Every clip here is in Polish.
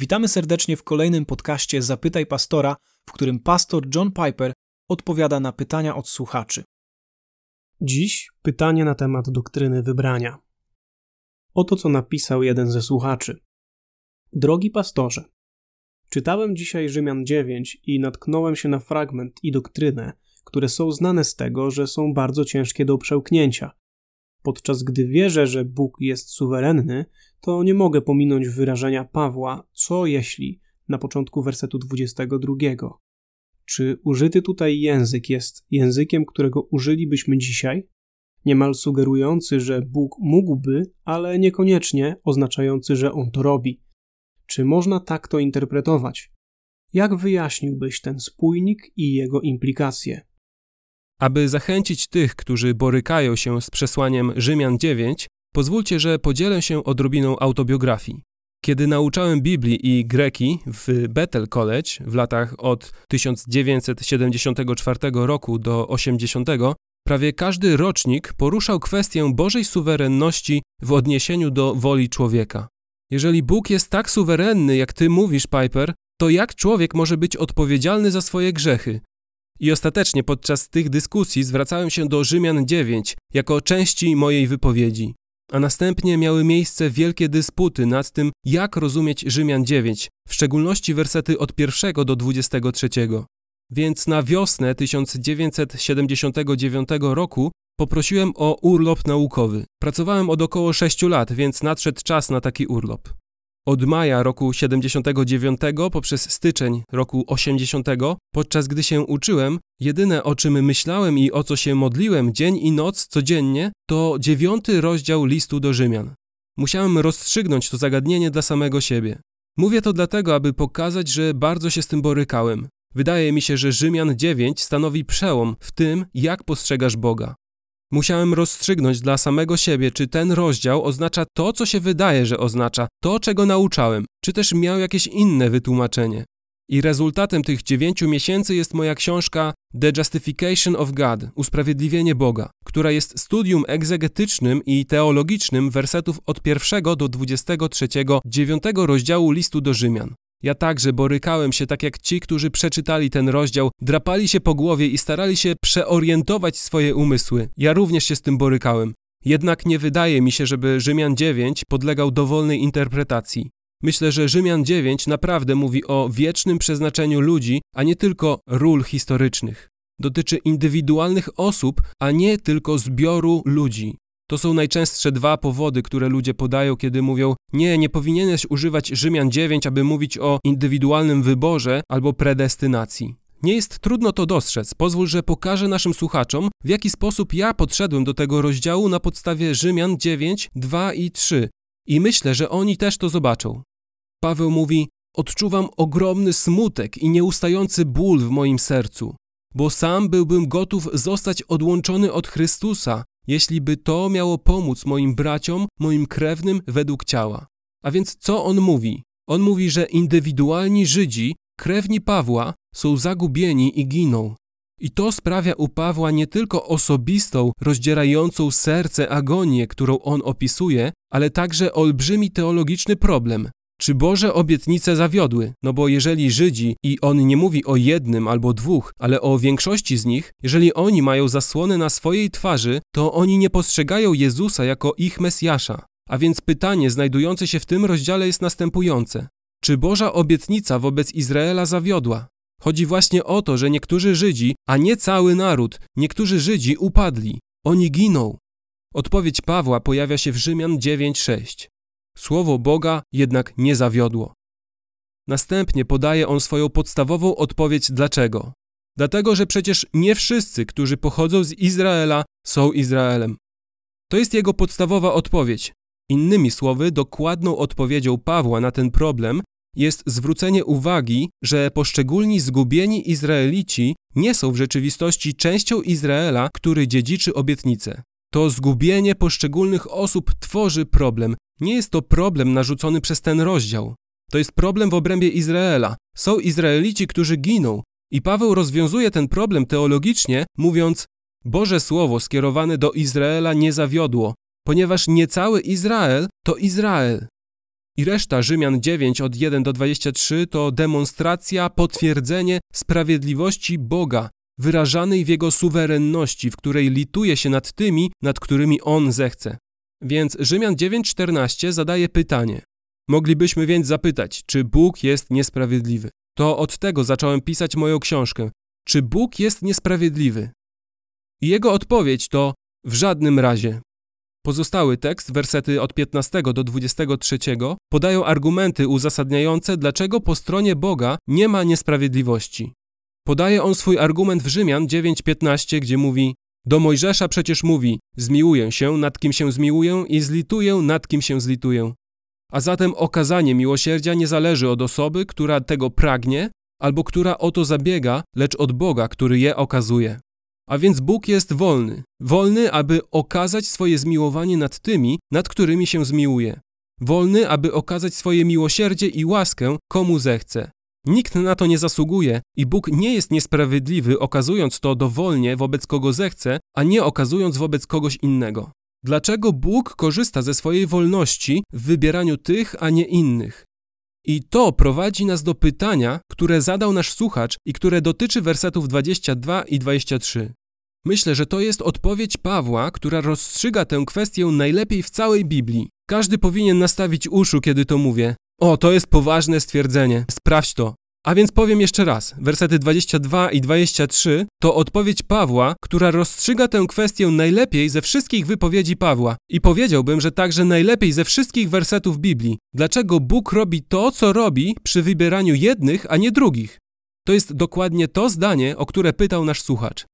Witamy serdecznie w kolejnym podcaście Zapytaj Pastora, w którym pastor John Piper odpowiada na pytania od słuchaczy. Dziś pytanie na temat doktryny wybrania. Oto co napisał jeden ze słuchaczy. Drogi pastorze, czytałem dzisiaj Rzymian 9 i natknąłem się na fragment i doktrynę, które są znane z tego, że są bardzo ciężkie do przełknięcia. Podczas gdy wierzę, że Bóg jest suwerenny, to nie mogę pominąć wyrażenia Pawła, co jeśli, na początku wersetu 22. Czy użyty tutaj język jest językiem, którego użylibyśmy dzisiaj? Niemal sugerujący, że Bóg mógłby, ale niekoniecznie oznaczający, że on to robi. Czy można tak to interpretować? Jak wyjaśniłbyś ten spójnik i jego implikacje? Aby zachęcić tych, którzy borykają się z przesłaniem Rzymian 9, pozwólcie, że podzielę się odrobiną autobiografii. Kiedy nauczałem Biblii i greki w Bethel College w latach od 1974 roku do 80, prawie każdy rocznik poruszał kwestię Bożej suwerenności w odniesieniu do woli człowieka. Jeżeli Bóg jest tak suwerenny, jak ty mówisz, Piper, to jak człowiek może być odpowiedzialny za swoje grzechy? I ostatecznie podczas tych dyskusji zwracałem się do Rzymian 9 jako części mojej wypowiedzi. A następnie miały miejsce wielkie dysputy nad tym, jak rozumieć Rzymian 9, w szczególności wersety od 1 do 23. Więc na wiosnę 1979 roku poprosiłem o urlop naukowy. Pracowałem od około 6 lat, więc nadszedł czas na taki urlop. Od maja roku 79 poprzez styczeń roku 80, podczas gdy się uczyłem, jedyne o czym myślałem i o co się modliłem dzień i noc codziennie, to dziewiąty rozdział listu do Rzymian. Musiałem rozstrzygnąć to zagadnienie dla samego siebie. Mówię to dlatego, aby pokazać, że bardzo się z tym borykałem. Wydaje mi się, że Rzymian 9 stanowi przełom w tym, jak postrzegasz Boga. Musiałem rozstrzygnąć dla samego siebie, czy ten rozdział oznacza to, co się wydaje, że oznacza, to, czego nauczałem, czy też miał jakieś inne wytłumaczenie. I rezultatem tych dziewięciu miesięcy jest moja książka The Justification of God Usprawiedliwienie Boga, która jest studium egzegetycznym i teologicznym wersetów od pierwszego do 23 dziewiątego rozdziału listu do Rzymian. Ja także borykałem się tak jak ci, którzy przeczytali ten rozdział, drapali się po głowie i starali się przeorientować swoje umysły. Ja również się z tym borykałem. Jednak nie wydaje mi się, żeby Rzymian 9 podlegał dowolnej interpretacji. Myślę, że Rzymian 9 naprawdę mówi o wiecznym przeznaczeniu ludzi, a nie tylko ról historycznych. Dotyczy indywidualnych osób, a nie tylko zbioru ludzi. To są najczęstsze dwa powody, które ludzie podają, kiedy mówią: Nie, nie powinieneś używać Rzymian 9, aby mówić o indywidualnym wyborze albo predestynacji. Nie jest trudno to dostrzec. Pozwól, że pokażę naszym słuchaczom, w jaki sposób ja podszedłem do tego rozdziału na podstawie Rzymian 9, 2 i 3. I myślę, że oni też to zobaczą. Paweł mówi: Odczuwam ogromny smutek i nieustający ból w moim sercu, bo sam byłbym gotów zostać odłączony od Chrystusa, jeśli by to miało pomóc moim braciom, moim krewnym według ciała. A więc co on mówi? On mówi, że indywidualni Żydzi, krewni Pawła, są zagubieni i giną. I to sprawia u Pawła nie tylko osobistą, rozdzierającą serce agonię, którą on opisuje, ale także olbrzymi teologiczny problem. Czy Boże obietnice zawiodły? No bo jeżeli Żydzi, i on nie mówi o jednym albo dwóch, ale o większości z nich, jeżeli oni mają zasłony na swojej twarzy, to oni nie postrzegają Jezusa jako ich Mesjasza. A więc pytanie znajdujące się w tym rozdziale jest następujące. Czy Boża obietnica wobec Izraela zawiodła? Chodzi właśnie o to, że niektórzy Żydzi, a nie cały naród, niektórzy Żydzi upadli. Oni giną. Odpowiedź Pawła pojawia się w Rzymian 9:6. Słowo Boga jednak nie zawiodło. Następnie podaje on swoją podstawową odpowiedź dlaczego. Dlatego, że przecież nie wszyscy, którzy pochodzą z Izraela, są Izraelem. To jest jego podstawowa odpowiedź. Innymi słowy, dokładną odpowiedzią Pawła na ten problem jest zwrócenie uwagi, że poszczególni zgubieni Izraelici nie są w rzeczywistości częścią Izraela, który dziedziczy obietnicę. To zgubienie poszczególnych osób tworzy problem, nie jest to problem narzucony przez ten rozdział. To jest problem w obrębie Izraela. Są Izraelici, którzy giną. I Paweł rozwiązuje ten problem teologicznie, mówiąc: Boże Słowo skierowane do Izraela nie zawiodło, ponieważ nie cały Izrael to Izrael. I reszta Rzymian 9 od 1 do 23 to demonstracja, potwierdzenie sprawiedliwości Boga, wyrażanej w Jego suwerenności, w której lituje się nad tymi, nad którymi On zechce. Więc Rzymian 9:14 zadaje pytanie. Moglibyśmy więc zapytać, czy Bóg jest niesprawiedliwy. To od tego zacząłem pisać moją książkę. Czy Bóg jest niesprawiedliwy? I jego odpowiedź to w żadnym razie. Pozostały tekst, wersety od 15 do 23, podają argumenty uzasadniające, dlaczego po stronie Boga nie ma niesprawiedliwości. Podaje on swój argument w Rzymian 9:15, gdzie mówi: Do Mojżesza przecież mówi: Zmiłuję się, nad kim się zmiłuję, i zlituję, nad kim się zlituję. A zatem okazanie miłosierdzia nie zależy od osoby, która tego pragnie, albo która o to zabiega, lecz od Boga, który je okazuje. A więc Bóg jest wolny, wolny, aby okazać swoje zmiłowanie nad tymi, nad którymi się zmiłuje. Wolny, aby okazać swoje miłosierdzie i łaskę komu zechce. Nikt na to nie zasługuje i Bóg nie jest niesprawiedliwy, okazując to dowolnie wobec kogo zechce, a nie okazując wobec kogoś innego. Dlaczego Bóg korzysta ze swojej wolności w wybieraniu tych, a nie innych? I to prowadzi nas do pytania, które zadał nasz słuchacz i które dotyczy wersetów 22 i 23. Myślę, że to jest odpowiedź Pawła, która rozstrzyga tę kwestię najlepiej w całej Biblii. Każdy powinien nastawić uszu, kiedy to mówię. O, to jest poważne stwierdzenie. Sprawdź to. A więc powiem jeszcze raz. Wersety 22 i 23 to odpowiedź Pawła, która rozstrzyga tę kwestię najlepiej ze wszystkich wypowiedzi Pawła. I powiedziałbym, że także najlepiej ze wszystkich wersetów Biblii. Dlaczego Bóg robi to, co robi przy wybieraniu jednych, a nie drugich? To jest dokładnie to zdanie, o które pytał nasz słuchacz.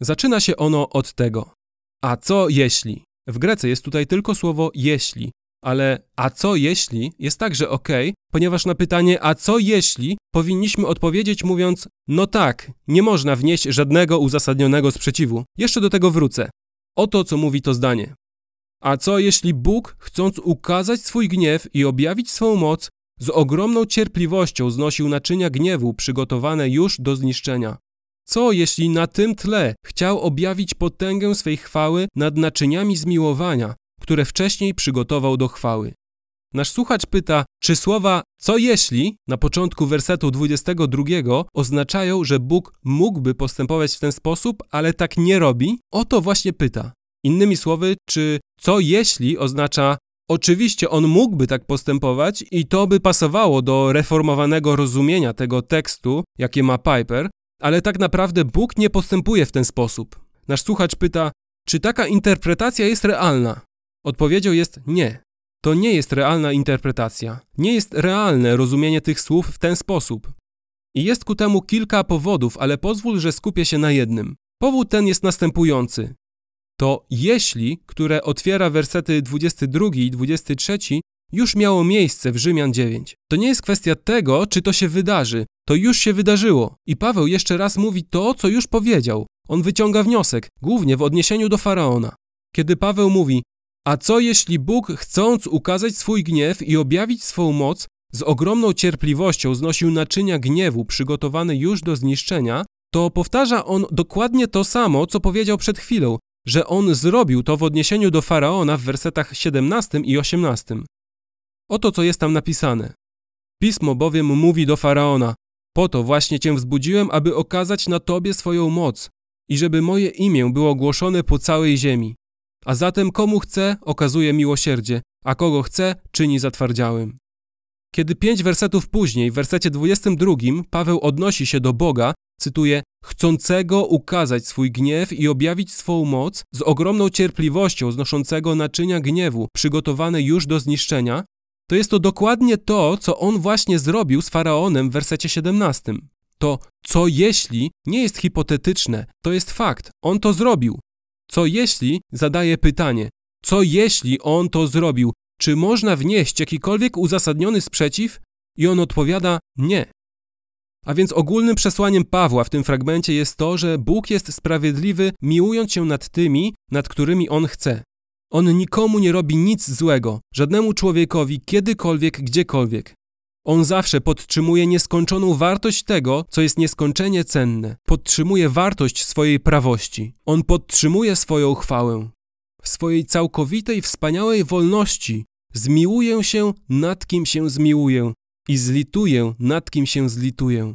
Zaczyna się ono od tego. A co jeśli? W Grece jest tutaj tylko słowo jeśli, ale a co jeśli jest także ok, ponieważ na pytanie a co jeśli powinniśmy odpowiedzieć mówiąc no tak, nie można wnieść żadnego uzasadnionego sprzeciwu. Jeszcze do tego wrócę. Oto co mówi to zdanie. A co jeśli Bóg, chcąc ukazać swój gniew i objawić swą moc, z ogromną cierpliwością znosił naczynia gniewu przygotowane już do zniszczenia? Co jeśli na tym tle chciał objawić potęgę swej chwały nad naczyniami zmiłowania, które wcześniej przygotował do chwały? Nasz słuchacz pyta, czy słowa co jeśli na początku wersetu 22 oznaczają, że Bóg mógłby postępować w ten sposób, ale tak nie robi? O to właśnie pyta. Innymi słowy, czy co jeśli oznacza Oczywiście on mógłby tak postępować i to by pasowało do reformowanego rozumienia tego tekstu, jakie ma Piper, ale tak naprawdę Bóg nie postępuje w ten sposób. Nasz słuchacz pyta, czy taka interpretacja jest realna? Odpowiedzią jest nie. To nie jest realna interpretacja. Nie jest realne rozumienie tych słów w ten sposób. I jest ku temu kilka powodów, ale pozwól, że skupię się na jednym. Powód ten jest następujący. To jeśli, które otwiera wersety 22 i 23, już miało miejsce w Rzymian 9. To nie jest kwestia tego, czy to się wydarzy. To już się wydarzyło. I Paweł jeszcze raz mówi to, co już powiedział. On wyciąga wniosek, głównie w odniesieniu do faraona. Kiedy Paweł mówi: A co jeśli Bóg, chcąc ukazać swój gniew i objawić swą moc, z ogromną cierpliwością znosił naczynia gniewu przygotowane już do zniszczenia, to powtarza on dokładnie to samo, co powiedział przed chwilą, że on zrobił to w odniesieniu do faraona w wersetach 17 i 18. Oto co jest tam napisane. Pismo bowiem mówi do faraona: Po to właśnie cię wzbudziłem, aby okazać na tobie swoją moc i żeby moje imię było głoszone po całej ziemi. A zatem komu chce, okazuje miłosierdzie, a kogo chce, czyni zatwardziałym. Kiedy pięć wersetów później, w wersecie 22, Paweł odnosi się do Boga, cytuję, chcącego ukazać swój gniew i objawić swą moc, z ogromną cierpliwością znoszącego naczynia gniewu, przygotowane już do zniszczenia, to jest to dokładnie to, co on właśnie zrobił z faraonem w wersecie 17. To co jeśli nie jest hipotetyczne, to jest fakt. On to zrobił. Co jeśli zadaje pytanie: co jeśli on to zrobił? Czy można wnieść jakikolwiek uzasadniony sprzeciw? I on odpowiada: nie. A więc ogólnym przesłaniem Pawła w tym fragmencie jest to, że Bóg jest sprawiedliwy, miłując się nad tymi, nad którymi on chce. On nikomu nie robi nic złego, żadnemu człowiekowi, kiedykolwiek, gdziekolwiek. On zawsze podtrzymuje nieskończoną wartość tego, co jest nieskończenie cenne. Podtrzymuje wartość swojej prawości. On podtrzymuje swoją chwałę. W swojej całkowitej, wspaniałej wolności Zmiłuję się nad kim się zmiłuję i zlituję nad kim się zlituję.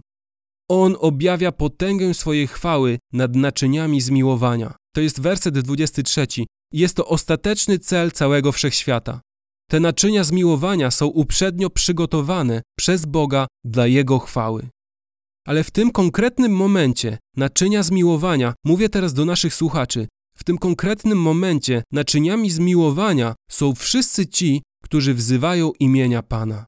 On objawia potęgę swojej chwały nad naczyniami zmiłowania. To jest werset 23. Jest to ostateczny cel całego wszechświata. Te naczynia zmiłowania są uprzednio przygotowane przez Boga dla Jego chwały. Ale w tym konkretnym momencie naczynia zmiłowania, mówię teraz do naszych słuchaczy, w tym konkretnym momencie naczyniami zmiłowania są wszyscy ci, którzy wzywają imienia Pana.